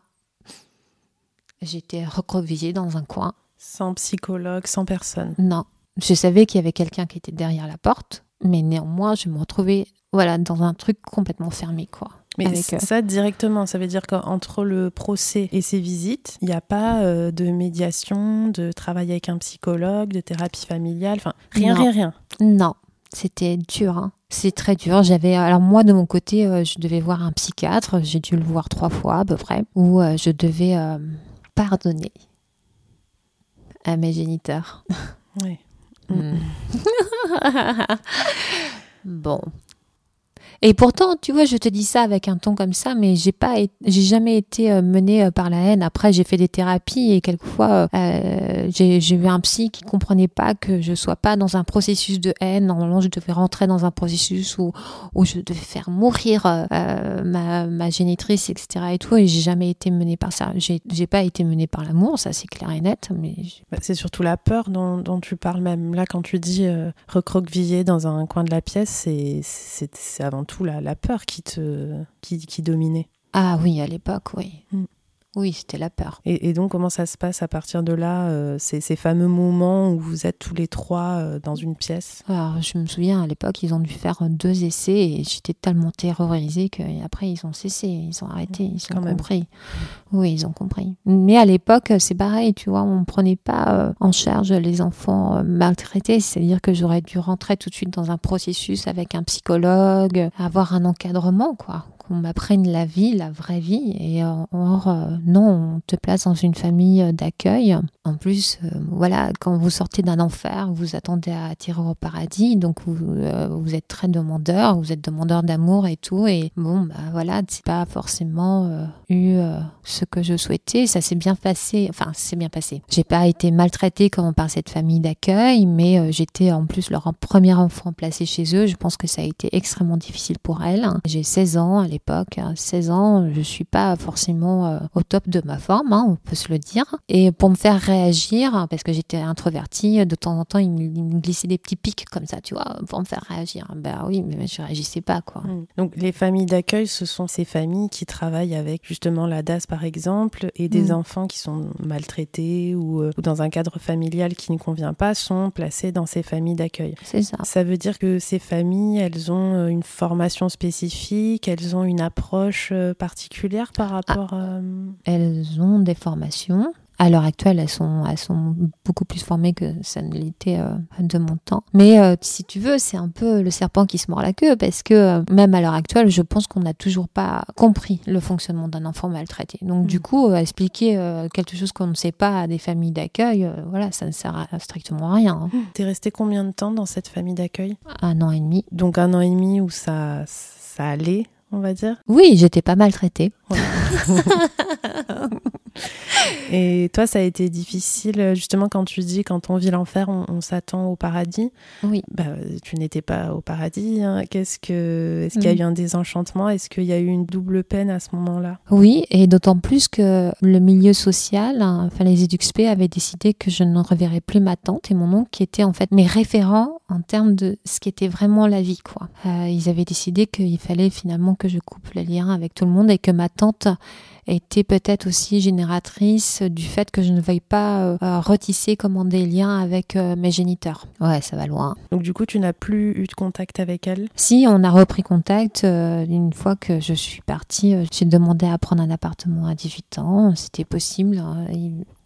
[SPEAKER 2] j'étais recroquevillée dans un coin.
[SPEAKER 1] Sans psychologue, sans personne.
[SPEAKER 2] Non. Je savais qu'il y avait quelqu'un qui était derrière la porte, mais néanmoins, je me retrouvais voilà, dans un truc complètement fermé, quoi.
[SPEAKER 1] Mais euh, ça directement, ça veut dire qu'entre le procès et ces visites, il n'y a pas euh, de médiation, de travail avec un psychologue, de thérapie familiale, enfin rien, rien, rien.
[SPEAKER 2] Non, c'était dur. Hein. C'est très dur. J'avais alors moi de mon côté, euh, je devais voir un psychiatre. J'ai dû le voir trois fois à peu près, où euh, je devais euh, pardonner à mes géniteurs.
[SPEAKER 1] Oui.
[SPEAKER 2] Hmm. (laughs) bon, et pourtant, tu vois, je te dis ça avec un ton comme ça, mais j'ai pas, j'ai jamais été euh, menée euh, par la haine. Après, j'ai fait des thérapies et quelquefois, euh, j'ai eu un psy qui comprenait pas que je sois pas dans un processus de haine. Normalement, je devais rentrer dans un processus où, où je devais faire mourir ma, ma génitrice, etc. et tout. Et j'ai jamais été menée par ça. J'ai pas été menée par l'amour, ça c'est clair et net. Mais
[SPEAKER 1] bah, c'est surtout la peur dont, dont, tu parles même là quand tu dis recroqueviller dans un coin de la pièce. C'est avant tout la, la peur qui te qui, qui dominait.
[SPEAKER 2] Ah oui, à l'époque, oui. Mm. Oui, c'était la peur.
[SPEAKER 1] Et, donc, comment ça se passe à partir de là, euh, ces, ces, fameux moments où vous êtes tous les trois euh, dans une pièce?
[SPEAKER 2] Alors, je me souviens, à l'époque, ils ont dû faire deux essais et j'étais tellement terrorisée qu'après, ils ont cessé, ils ont arrêté, ils ont compris. Oui, ils ont compris. Mais à l'époque, c'est pareil, tu vois, on ne prenait pas euh, en charge les enfants maltraités, c'est-à-dire que j'aurais dû rentrer tout de suite dans un processus avec un psychologue, avoir un encadrement, quoi qu'on m'apprenne la vie, la vraie vie. Et euh, or, euh, non, on te place dans une famille euh, d'accueil. En plus, voilà, quand vous sortez d'un enfer, vous attendez à attirer au paradis. Donc, vous, êtes très demandeur, vous êtes demandeur d'amour et tout. Et bon, bah voilà, c'est pas forcément eu ce que je souhaitais. Ça s'est bien passé. Enfin, c'est bien passé. J'ai pas été maltraitée comme par cette famille d'accueil, mais j'étais en plus leur premier enfant placé chez eux. Je pense que ça a été extrêmement difficile pour elle. J'ai 16 ans, elle époque, 16 ans, je suis pas forcément euh, au top de ma forme, hein, on peut se le dire. Et pour me faire réagir, parce que j'étais introvertie, de temps en temps, il me, glissait des petits pics comme ça, tu vois, pour me faire réagir. Ben oui, mais je réagissais pas, quoi.
[SPEAKER 1] Mmh. Donc les familles d'accueil, ce sont ces familles qui travaillent avec justement la DAS, par exemple, et des mmh. enfants qui sont maltraités ou, euh, ou, dans un cadre familial qui ne convient pas sont placés dans ces familles d'accueil.
[SPEAKER 2] C'est ça.
[SPEAKER 1] Ça veut dire que ces familles, elles ont euh, une formation spécifique, elles ont une approche euh, particulière par rapport
[SPEAKER 2] ah, Elles ont des formations, à l'heure actuelle, elles sont, elles sont beaucoup plus formées que ça ne l'était euh, de mon temps. Mais euh, si tu veux, c'est un peu le serpent qui se mord la queue parce que euh, même à l'heure actuelle, je pense qu'on n'a toujours pas compris le fonctionnement d'un enfant maltraité. Donc du mm. coup, expliquer quelque chose qu'on ne sait pas à des familles d'accueil, voilà, ça ne sert à strictement à rien. Hein.
[SPEAKER 1] T'es resté combien de temps dans cette famille d'accueil?
[SPEAKER 2] Un an et demi.
[SPEAKER 1] Donc un an et demi où ça, ça allait? On va dire
[SPEAKER 2] Oui, j'étais pas maltraitée. (laughs) (laughs)
[SPEAKER 1] Et toi, ça a été difficile, justement, quand tu dis quand on vit l'enfer, on, s'attend au paradis.
[SPEAKER 2] Oui.
[SPEAKER 1] Bah, tu n'étais pas au paradis. Hein. Qu'est-ce que, est-ce qu'il y a mm. eu un désenchantement? Est-ce qu'il y a eu une double peine à ce moment-là?
[SPEAKER 2] Oui, et d'autant plus que le milieu social, hein, enfin les EduxP avaient décidé que je ne reverrais plus ma tante et mon oncle, qui étaient en fait mes référents en termes de ce qui était vraiment la vie, quoi. Euh, ils avaient décidé qu'il fallait finalement que je coupe le lien avec tout le monde et que ma tante était peut-être aussi génératrice du fait que je ne veuille pas euh, euh, retisser comment des liens avec euh, mes géniteurs. Ouais, ça va loin.
[SPEAKER 1] Donc du coup, tu n'as plus eu de contact avec elle?
[SPEAKER 2] Si, on a repris contact une fois que je suis partie. J'ai demandé à prendre un appartement à 18 ans. C'était possible.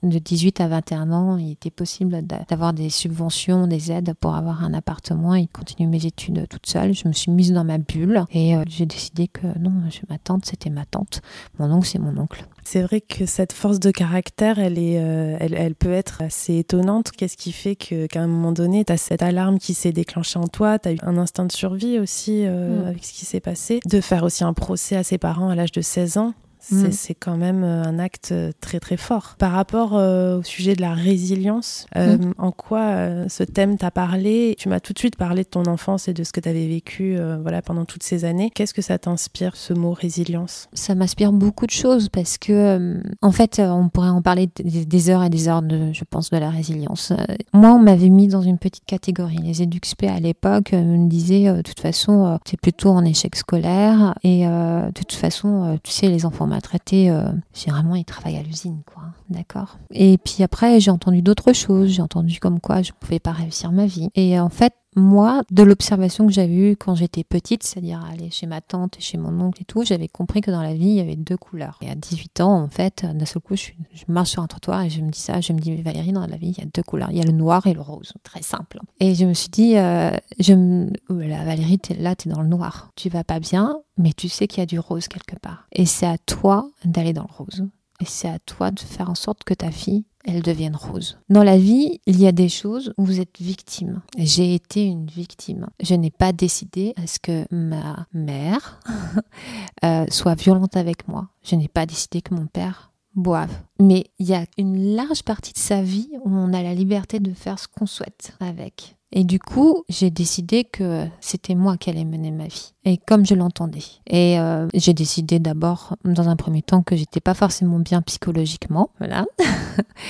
[SPEAKER 2] De 18 à 21 ans, il était possible d'avoir des subventions, des aides pour avoir un appartement et continuer mes études toute seule. Je me suis mise dans ma bulle et euh, j'ai décidé que non, ma tante, c'était ma tante. Mon oncle, c'est mon oncle.
[SPEAKER 1] C'est vrai que cette force de caractère, elle, est, euh, elle, peut être assez étonnante. Qu'est-ce qui fait qu'à un moment donné, tu as cette alarme qui s'est déclenchée en toi, tu as eu un instinct de survie aussi euh, mm. avec ce qui s'est passé, de faire aussi un procès à ses parents à l'âge de 16 ans? Mm. C'est quand même euh, un acte euh, très très fort. Par rapport euh, au sujet de la résilience, mm. en quoi ce thème t'a parlé? Tu m'as tout de suite parlé de ton enfance et de ce que tu avais vécu voilà, pendant toutes ces années. Qu'est-ce que ça t'inspire, ce mot résilience?
[SPEAKER 2] Ça m'inspire beaucoup de choses parce que, en fait, on pourrait en parler des heures et des heures, de, je pense, de la résilience. Moi, on m'avait mis dans une petite catégorie. Les EduxP à l'époque me disaient, de toute façon, tu es plutôt en échec scolaire et de toute façon, tu sais, les enfants traité, euh, généralement, ils travaillent à l'usine, quoi. D'accord. Et puis après, j'ai entendu d'autres choses. J'ai entendu comme quoi je pouvais pas réussir ma vie. Et en fait, moi, de l'observation que j'avais eue quand j'étais petite, c'est-à-dire aller chez ma tante et chez mon oncle et tout, j'avais compris que dans la vie, il y avait deux couleurs. Et à 18 ans, en fait, d'un seul coup, je, marche sur un trottoir et je me dis ça, je me dis, Valérie, dans la vie, il y a deux couleurs. Il y a le noir et le rose. Très simple. Et je me suis dit, euh, je me... Valérie, es, là, tu es dans le noir. Tu vas pas bien, mais tu sais qu'il y a du rose quelque part. Et c'est à toi d'aller dans le rose. Et c'est à toi de faire en sorte que ta fille elles deviennent roses. Dans la vie, il y a des choses où vous êtes victime. J'ai été une victime. Je n'ai pas décidé à ce que ma mère (laughs) euh, soit violente avec moi. Je n'ai pas décidé que mon père boive. Mais il y a une large partie de sa vie où on a la liberté de faire ce qu'on souhaite avec. Et du coup, j'ai décidé que c'était moi qui allais mener ma vie. Et comme je l'entendais. Et euh, j'ai décidé d'abord, dans un premier temps, que j'étais pas forcément bien psychologiquement. Voilà.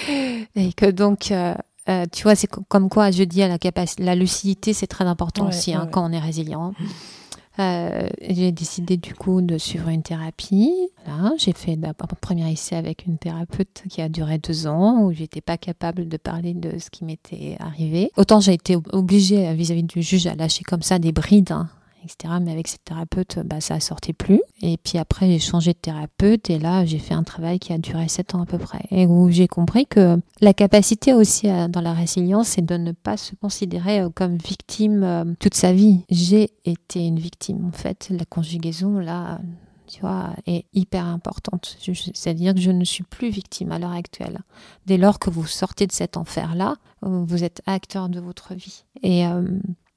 [SPEAKER 2] (laughs) et que donc, euh, euh, tu vois, c'est comme quoi je dis à la capacité, la lucidité, c'est très important aussi hein, quand on est résilient. Euh, j'ai décidé du coup de suivre une thérapie. j'ai fait un premier essai avec une thérapeute qui a duré deux ans où j'étais pas capable de parler de ce qui m'était arrivé. Autant j'ai été obligée vis-à-vis du juge à lâcher comme ça des brides hein, mais avec cette thérapeute, bah, ça sortait plus. Et puis après, j'ai changé de thérapeute et là, j'ai fait un travail qui a duré sept ans à peu près. Et où j'ai compris que la capacité aussi dans la résilience, c'est de ne pas se considérer euh, comme victime euh, toute sa vie. J'ai été une victime, en fait. La conjugaison, là, tu vois, est hyper importante. C'est-à-dire que je ne suis plus victime à l'heure actuelle. Dès lors que vous sortez de cet enfer-là, vous êtes acteur de votre vie. Et euh,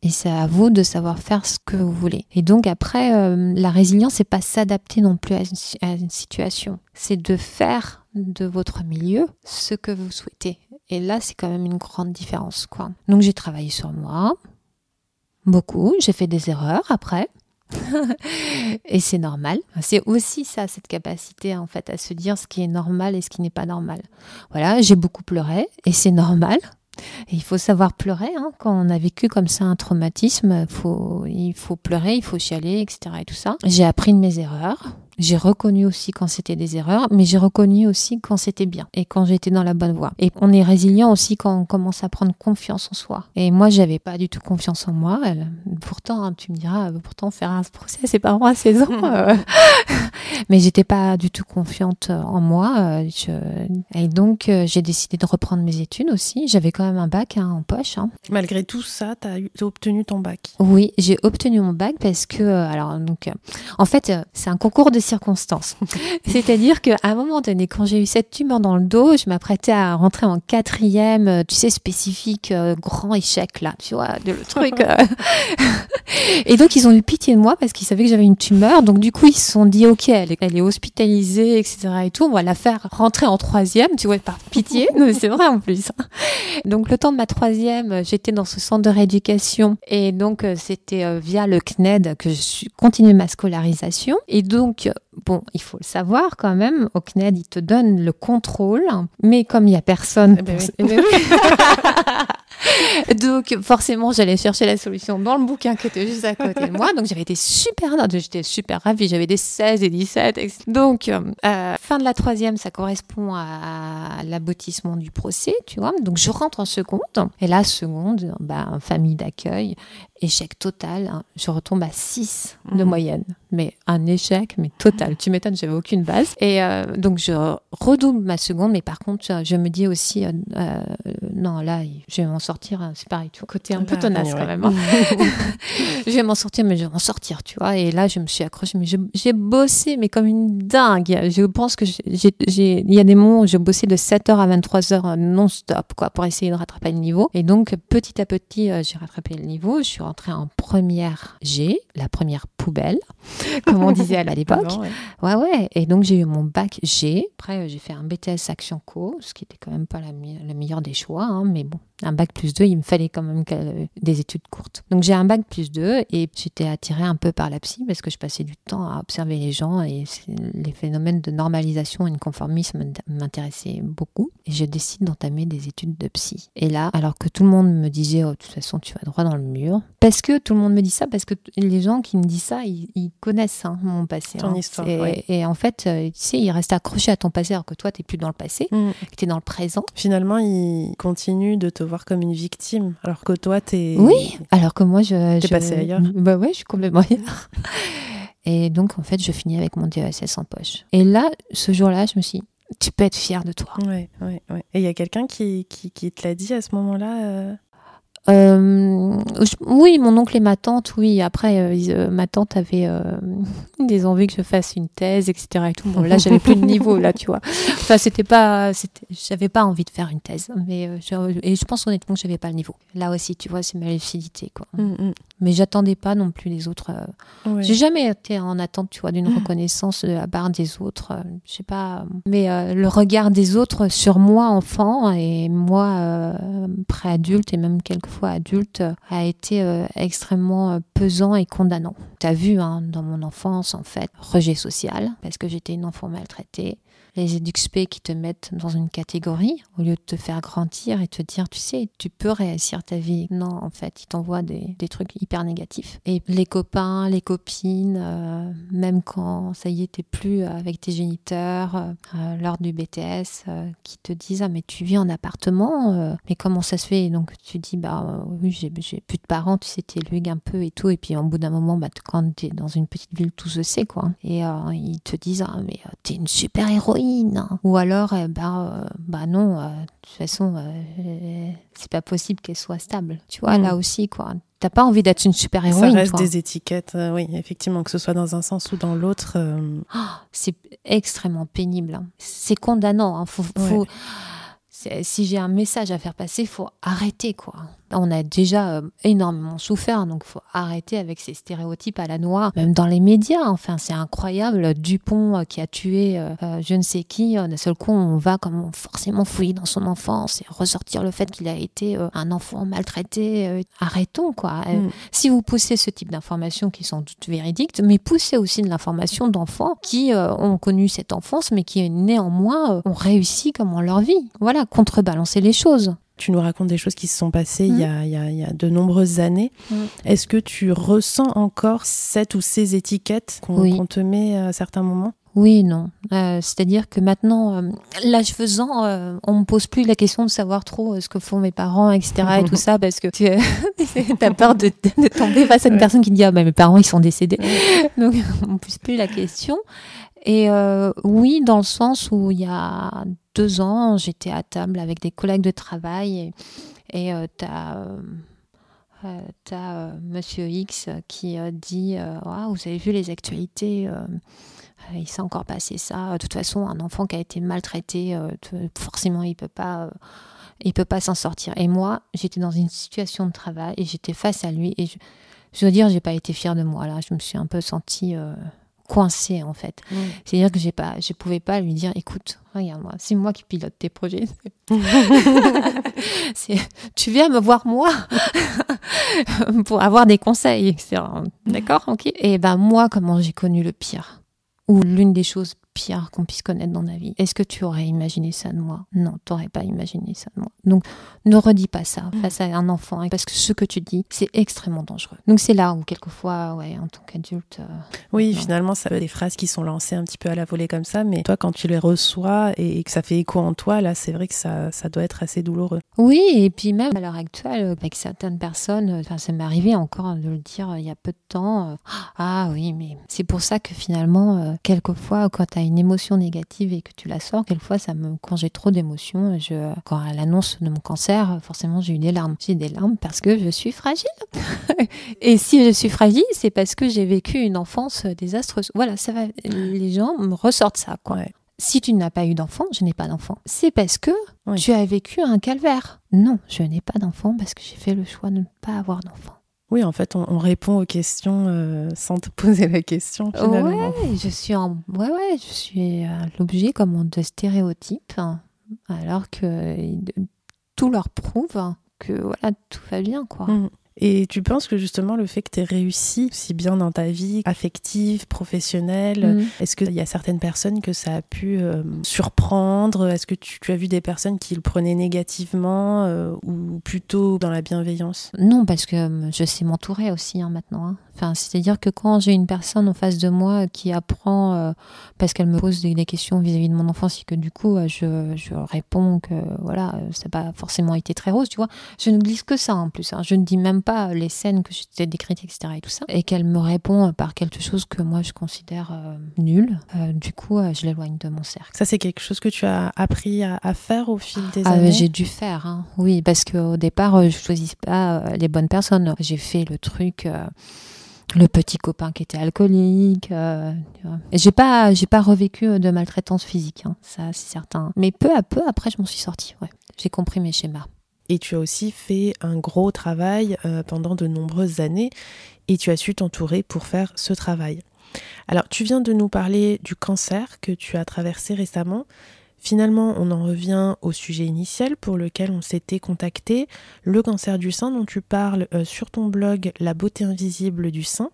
[SPEAKER 2] et c'est à vous de savoir faire ce que vous voulez. Et donc après, euh, la résilience, c'est pas s'adapter non plus à une, situation. C'est de faire de votre milieu ce que vous souhaitez. Et là, c'est quand même une grande différence, quoi. Donc j'ai travaillé sur moi, beaucoup. J'ai fait des erreurs après. (laughs) et c'est normal. C'est aussi ça, cette capacité en fait à se dire ce qui est normal et ce qui n'est pas normal. Voilà, j'ai beaucoup pleuré et c'est normal il faut savoir pleurer hein. quand on a vécu comme ça un traumatisme. Il faut pleurer, il faut chialer, etc. Et tout ça. J'ai appris de mes erreurs. J'ai reconnu aussi quand c'était des erreurs, mais j'ai reconnu aussi quand c'était bien et quand j'étais dans la bonne voie. Et on est résilient aussi quand on commence à prendre confiance en soi. Et moi, j'avais pas du tout confiance en moi. Pourtant, hein, tu me diras, euh, pourtant faire un procès à ses parents à 16 ans. Euh. (laughs) mais j'étais pas du tout confiante en moi. Euh, et donc, j'ai décidé de reprendre mes études aussi. J'avais quand même un bac hein, en poche. Hein.
[SPEAKER 1] Malgré tout ça, tu as, obtenu ton bac.
[SPEAKER 2] Oui, j'ai obtenu mon bac parce que, alors, donc, en fait, c'est un concours de circonstances. (laughs) C'est-à-dire qu'à un moment donné, quand j'ai eu cette tumeur dans le dos, je m'apprêtais à rentrer en quatrième, euh, tu sais, spécifique, euh, grand échec, là, tu vois, de le truc. (laughs) Euh. (laughs) et donc, ils ont eu pitié de moi parce qu'ils savaient que j'avais une tumeur. Donc, du coup, ils se sont dit, OK, elle, elle est hospitalisée, etc. et tout, on va la faire rentrer en troisième, tu vois, par pitié. non, c'est vrai en plus. Donc, le temps de ma troisième, j'étais dans ce centre de rééducation et donc, c'était via le CNED que je suis continué ma scolarisation. Et donc, bon, il faut le savoir quand même, au CNED, il te donne le contrôle, mais comme il n'y a personne...
[SPEAKER 1] Eh ben oui.
[SPEAKER 2] Eh ben oui. (laughs) donc, forcément, j'allais chercher la solution dans le bouquin qui était juste à côté de moi. Donc, j'avais été super j'étais super ravie. J'avais des 16 et 17. etc. Donc, euh, fin de la troisième, ça correspond à l'aboutissement du procès, tu vois. Donc, je rentre en seconde. Et là, seconde, bah, famille d'accueil, échec total. hein. Je retombe à 6 de
[SPEAKER 1] Mhm.
[SPEAKER 2] moyenne. Mais un échec, mais total. Tu m'étonnes, j'avais aucune base. Et euh, donc, je redouble ma seconde. Mais par contre, euh, je me dis aussi, euh, euh, non, là, je vais m'en sortir. hein, C'est pareil, tout côté un peu tenace
[SPEAKER 1] ouais.
[SPEAKER 2] quand même. hein. (laughs) (laughs) je vais m'en sortir, mais je vais m'en sortir, tu vois. Et là, je me suis accrochée, mais je- j'ai bossé, mais comme une dingue. Je pense que j'ai- il y a des moments où j'ai bossé de 7h à 23h non-stop, quoi, pour essayer de rattraper le niveau. Et donc, petit à petit, j'ai rattrapé le niveau. Je suis rentrée en première G, la première poubelle, (laughs) comme on disait à l'époque.
[SPEAKER 1] Ouais.
[SPEAKER 2] Ouais, ouais. Et donc, j'ai eu mon bac G. Après, euh, j'ai fait un BTS Action Co, ce qui était quand même pas la, le meilleur des choix. hein, mais bon, un bac plus 2, il me fallait quand même que- des études courtes. Donc, j'ai un bac plus 2 et j'étais attirée un peu par la psy parce que je passais du temps à observer les gens et les phénomènes de normalisation et de conformisme m'int- m'intéressaient beaucoup. Et je décide d'entamer des études de psy. Et là, alors que tout le monde me disait, oh, de toute façon, tu vas droit dans le mur. Parce que tout le monde me dit ça, parce que les gens qui me disent ça, ils, ils connaissent hein, mon passé.
[SPEAKER 1] Ton
[SPEAKER 2] hein.
[SPEAKER 1] histoire,
[SPEAKER 2] Et,
[SPEAKER 1] ouais.
[SPEAKER 2] et en fait, euh, tu sais, ils restent accrochés à ton passé alors que toi, tu plus dans le passé,
[SPEAKER 1] Mm.
[SPEAKER 2] que tu es dans le présent.
[SPEAKER 1] Finalement, il continue de te voir comme une victime, alors que toi, t'es.
[SPEAKER 2] Oui, alors que moi, je.
[SPEAKER 1] T'es
[SPEAKER 2] je-
[SPEAKER 1] passé ailleurs.
[SPEAKER 2] Bah ouais, je suis complètement ailleurs. (laughs) Et donc, en fait, je finis avec mon DESS en poche. Et là, ce jour-là, je me suis dit, tu peux être fière de toi.
[SPEAKER 1] Ouais, ouais, ouais. Et il y a quelqu'un qui, qui, qui te l'a dit à ce moment-là euh,
[SPEAKER 2] Euh, oui, mon oncle et ma tante, oui. Après, euh, ils- euh, ma tante avait (laughs) des envies que je fasse une thèse, etc. Et tout. Bon, là, j'avais plus de niveau, là, tu vois. Enfin, c'était pas, j'avais pas envie de faire une thèse, mais je- et je pense honnêtement que j'avais pas le niveau. Là aussi, tu vois, c'est ma lucidité, quoi.
[SPEAKER 1] mm,
[SPEAKER 2] Mais j'attendais pas non plus les autres.
[SPEAKER 1] mm. Ouais.
[SPEAKER 2] J'ai jamais été en attente, tu vois, d'une
[SPEAKER 1] Mm.
[SPEAKER 2] reconnaissance de la part des autres. Je sais pas. Mais le regard des autres sur moi, enfant, et moi, pré-adulte, et même quelquefois adulte, a été euh, extrêmement euh, pesant et condamnant. T'as vu, hein, dans mon enfance, en fait, rejet social, parce que j'étais une enfant maltraitée. Les éduxp qui te mettent dans une catégorie au lieu de te faire grandir et te dire, tu sais, tu peux réussir ta vie. Non, en fait, ils t'envoient des, des trucs hyper négatifs. Et les copains, les copines, euh, même quand ça y est, t'es plus avec tes géniteurs, euh, euh, lors du BTS, qui te disent, ah, mais tu vis en appartement, mais comment ça se fait? Et donc tu dis, bah oui, j'ai j'ai plus de parents, tu sais, t'élugues un peu et tout. Et puis, au bout d'un moment, bah, quand t'es dans une petite ville, tout se sait, quoi. Et ils te disent, ah, mais t'es une super héroïne. Ou alors, euh, bah non, euh, de toute façon, euh, c'est pas possible qu'elle soit stable. Tu vois,
[SPEAKER 1] Mm.
[SPEAKER 2] là aussi, quoi. T'as pas envie d'être une super
[SPEAKER 1] Ça
[SPEAKER 2] héroïne.
[SPEAKER 1] reste
[SPEAKER 2] quoi.
[SPEAKER 1] des étiquettes, euh, oui, effectivement, que ce soit dans un sens ou dans l'autre. euh,
[SPEAKER 2] C'est extrêmement pénible. hein. C'est condamnant. hein. Faut, Si j'ai un message à faire passer, il faut arrêter. quoi. On a déjà euh, énormément souffert, donc faut arrêter avec ces stéréotypes à la noire, même dans les médias. Enfin, c'est incroyable. Dupont euh, qui a tué euh, je ne sais qui, d'un seul coup, on va comme forcément fouiller dans son enfance et ressortir le fait qu'il a été euh, un enfant maltraité. arrêtons, quoi.
[SPEAKER 1] Mm.
[SPEAKER 2] si vous poussez ce type d'informations qui sont toutes véridiques, mais poussez aussi de l'information d'enfants qui euh, ont connu cette enfance, mais qui néanmoins ont réussi comme on leur vie. Voilà, contrebalancer les choses.
[SPEAKER 1] Tu nous racontes des choses qui se sont passées il, y a, il, y a, il y a de nombreuses années.
[SPEAKER 2] Mm.
[SPEAKER 1] Est-ce que tu ressens encore cette ou ces étiquettes qu'on
[SPEAKER 2] Oui.
[SPEAKER 1] te met à certains moments?
[SPEAKER 2] Oui, non. Euh, C'est-à-dire que maintenant, euh, l'âge faisant, euh, on me pose plus la question de savoir trop euh, ce que font mes parents, etc. et tout (laughs) ça, parce que tu (laughs) as peur de, de tomber face à une
[SPEAKER 1] Ouais.
[SPEAKER 2] personne qui te dit ah bah, mes parents ils sont décédés. Donc (laughs) on me pose plus la question. Et euh, oui, dans le sens où il y a deux ans, j'étais à table avec des collègues de travail et, et euh, t'as euh, euh, euh, Monsieur X qui dit vous avez vu les actualités il s'est encore passé ça. De toute façon, un enfant qui a été maltraité, forcément, il peut pas il peut pas s'en sortir. Et moi, j'étais dans une situation de travail et j'étais face à lui et je, je dois dire, j'ai pas été fière de moi là. Je me suis un peu sentie coincée en fait. Mm. C'est-à-dire que j'ai pas, je pouvais pas lui dire, écoute, regarde moi, c'est moi qui pilote tes projets. (laughs) tu viens me voir moi (laughs) pour avoir des conseils, etc. D'accord, ok. Et ben moi, comment j'ai connu le pire? Ou l'une des choses pire qu'on puisse connaître dans la vie. Est-ce que tu aurais imaginé ça de moi? Non, tu n'aurais pas imaginé ça de moi. Donc, ne redis pas ça mm. face à un enfant, hein, parce que ce que tu dis, c'est extrêmement dangereux. Donc, c'est là où, quelquefois, ouais, en tant qu'adulte. Euh,
[SPEAKER 1] oui, finalement, ça veut des phrases qui sont lancées un petit peu à la volée comme ça, mais toi, quand tu les reçois et que ça fait écho en toi, là, c'est vrai que ça, ça doit être assez douloureux.
[SPEAKER 2] Oui, et puis même à l'heure actuelle, avec certaines personnes, enfin, ça m'est arrivé encore de le dire il y a peu de temps. Euh, ah oui, mais c'est pour ça que finalement, euh, quelquefois, quand tu as une émotion négative et que tu la sors, quelquefois, ça me, quand j'ai trop d'émotions, je, quand à l'annonce de mon cancer, forcément, j'ai eu des larmes. J'ai des larmes parce que je suis fragile. (laughs) et si je suis fragile, c'est parce que j'ai vécu une enfance désastreuse. Voilà, ça va, les gens me ressortent ça, quoi. Si tu n'as pas eu d'enfant, je n'ai pas d'enfant. C'est parce que tu as vécu un calvaire. Non, je n'ai pas d'enfant parce que j'ai fait le choix de ne pas avoir d'enfant.
[SPEAKER 1] Oui, en fait, on, répond aux questions euh, sans te poser la question. Finalement.
[SPEAKER 2] Ouais, je suis en, ouais, ouais, je suis euh, l'objet comme de stéréotypes, hein, alors que tout leur prouve que voilà, tout va bien, quoi. Mmh.
[SPEAKER 1] Et tu penses que justement le fait que tu aies réussi si bien dans ta vie affective, professionnelle, mm. est-ce qu'il y a certaines personnes que ça a pu euh, surprendre? Est-ce que tu, as vu des personnes qui le prenaient négativement euh, ou plutôt dans la bienveillance?
[SPEAKER 2] Non, parce que euh, je sais m'entourer aussi hein, maintenant. Hein. Enfin, c'est-à-dire que quand j'ai une personne en face de moi qui apprend parce qu'elle me pose des, questions vis-à-vis de mon enfance et que du coup je, je réponds que voilà, ça n'a pas forcément été très rose, tu vois, je ne glisse que ça en plus. Hein. Je ne dis même pas les scènes que j'étais décrites, etc. et tout ça, et qu'elle me répond par quelque chose que moi je considère euh, nul, euh, du coup, euh, je l'éloigne de mon cercle.
[SPEAKER 1] Ça, c'est quelque chose que tu as appris à, faire au fil des ah, années?
[SPEAKER 2] J'ai dû faire, hein. oui, parce qu'au départ, je choisis pas les bonnes personnes. J'ai fait le truc le petit copain qui était alcoolique. et j'ai pas, j'ai pas revécu de maltraitance physique, hein. ça c'est certain. Mais peu à peu, après, je m'en suis sortie. Ouais. J'ai compris mes schémas.
[SPEAKER 1] Et tu as aussi fait un gros travail euh, pendant de nombreuses années et tu as su t'entourer pour faire ce travail. Alors, tu viens de nous parler du cancer que tu as traversé récemment. Finalement, on en revient au sujet initial pour lequel on s'était contacté, le cancer du sein dont tu parles euh, sur ton blog La beauté invisible du sein.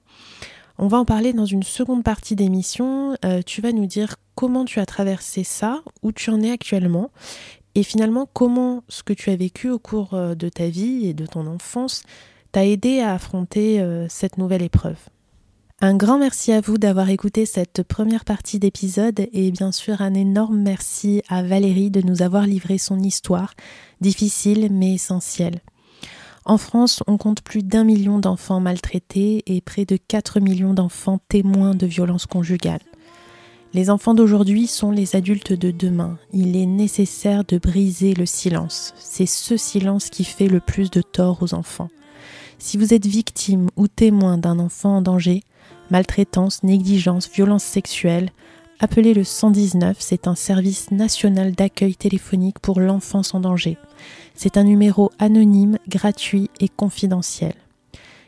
[SPEAKER 1] On va en parler dans une seconde partie d'émission. Euh, tu vas nous dire comment tu as traversé ça, où tu en es actuellement, et finalement, comment ce que tu as vécu au cours euh, de ta vie et de ton enfance t'a aidé à affronter cette nouvelle épreuve. Un grand merci à vous d'avoir écouté cette première partie d'épisode et bien sûr un énorme merci à Valérie de nous avoir livré son histoire, difficile mais essentielle. En France, on compte plus d'un million d'enfants maltraités et près de 4 millions d'enfants témoins de violences conjugales. Les enfants d'aujourd'hui sont les adultes de demain. Il est nécessaire de briser le silence. C'est ce silence qui fait le plus de tort aux enfants. Si vous êtes victime ou témoin d'un enfant en danger, maltraitance, négligence, violence sexuelle, appelez le 119, c'est un service national d'accueil téléphonique pour l'enfance en danger. C'est un numéro anonyme, gratuit et confidentiel.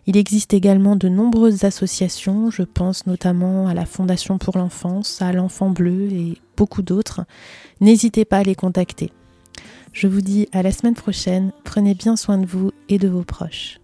[SPEAKER 1] Il existe également de nombreuses associations, je pense notamment à la Fondation pour l'enfance, à l'Enfant Bleu et beaucoup d'autres. N'hésitez pas à les contacter. Je vous dis à la semaine prochaine, prenez bien soin de vous et de vos proches.